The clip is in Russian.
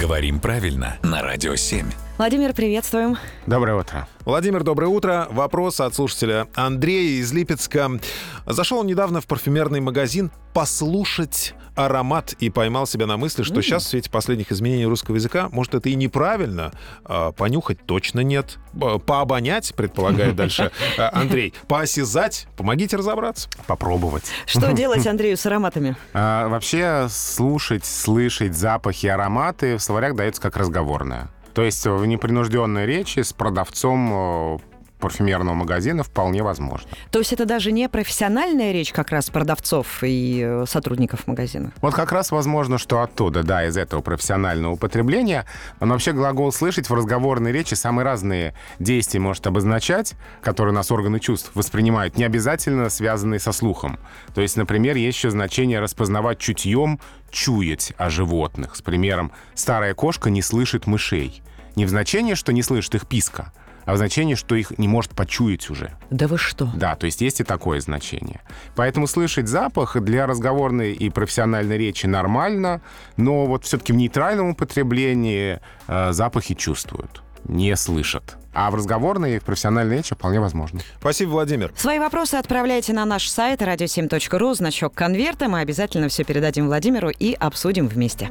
Говорим правильно на Радио 7. Владимир, приветствуем. Доброе утро. Владимир, доброе утро. Вопрос от слушателя Андрея из Липецка. Зашел он недавно в парфюмерный магазин послушать аромат и поймал себя на мысли, что сейчас в свете последних изменений русского языка, может, это и неправильно, а понюхать точно нет, пообонять, предполагает дальше а, Андрей, поосязать, помогите разобраться. Попробовать. Что делать Андрею с ароматами? А, вообще слушать, слышать запахи, ароматы в словарях дается как разговорное. То есть в непринужденной речи с продавцом парфюмерного магазина вполне возможно. То есть это даже не профессиональная речь как раз продавцов и э, сотрудников магазина? Вот как раз возможно, что оттуда, да, из этого профессионального употребления. Но вообще глагол «слышать» в разговорной речи самые разные действия может обозначать, которые у нас органы чувств воспринимают, не обязательно связанные со слухом. То есть, например, есть еще значение распознавать чутьем, чуять о животных. С примером «старая кошка не слышит мышей». Не в значении, что не слышит их писка, а в значении, что их не может почуять уже. Да вы что? Да, то есть есть и такое значение. Поэтому слышать запах для разговорной и профессиональной речи нормально, но вот все-таки в нейтральном употреблении э, запахи чувствуют, не слышат. А в разговорной и в профессиональной речи вполне возможно. Спасибо, Владимир. Свои вопросы отправляйте на наш сайт radio7.ru, значок конверта. Мы обязательно все передадим Владимиру и обсудим вместе.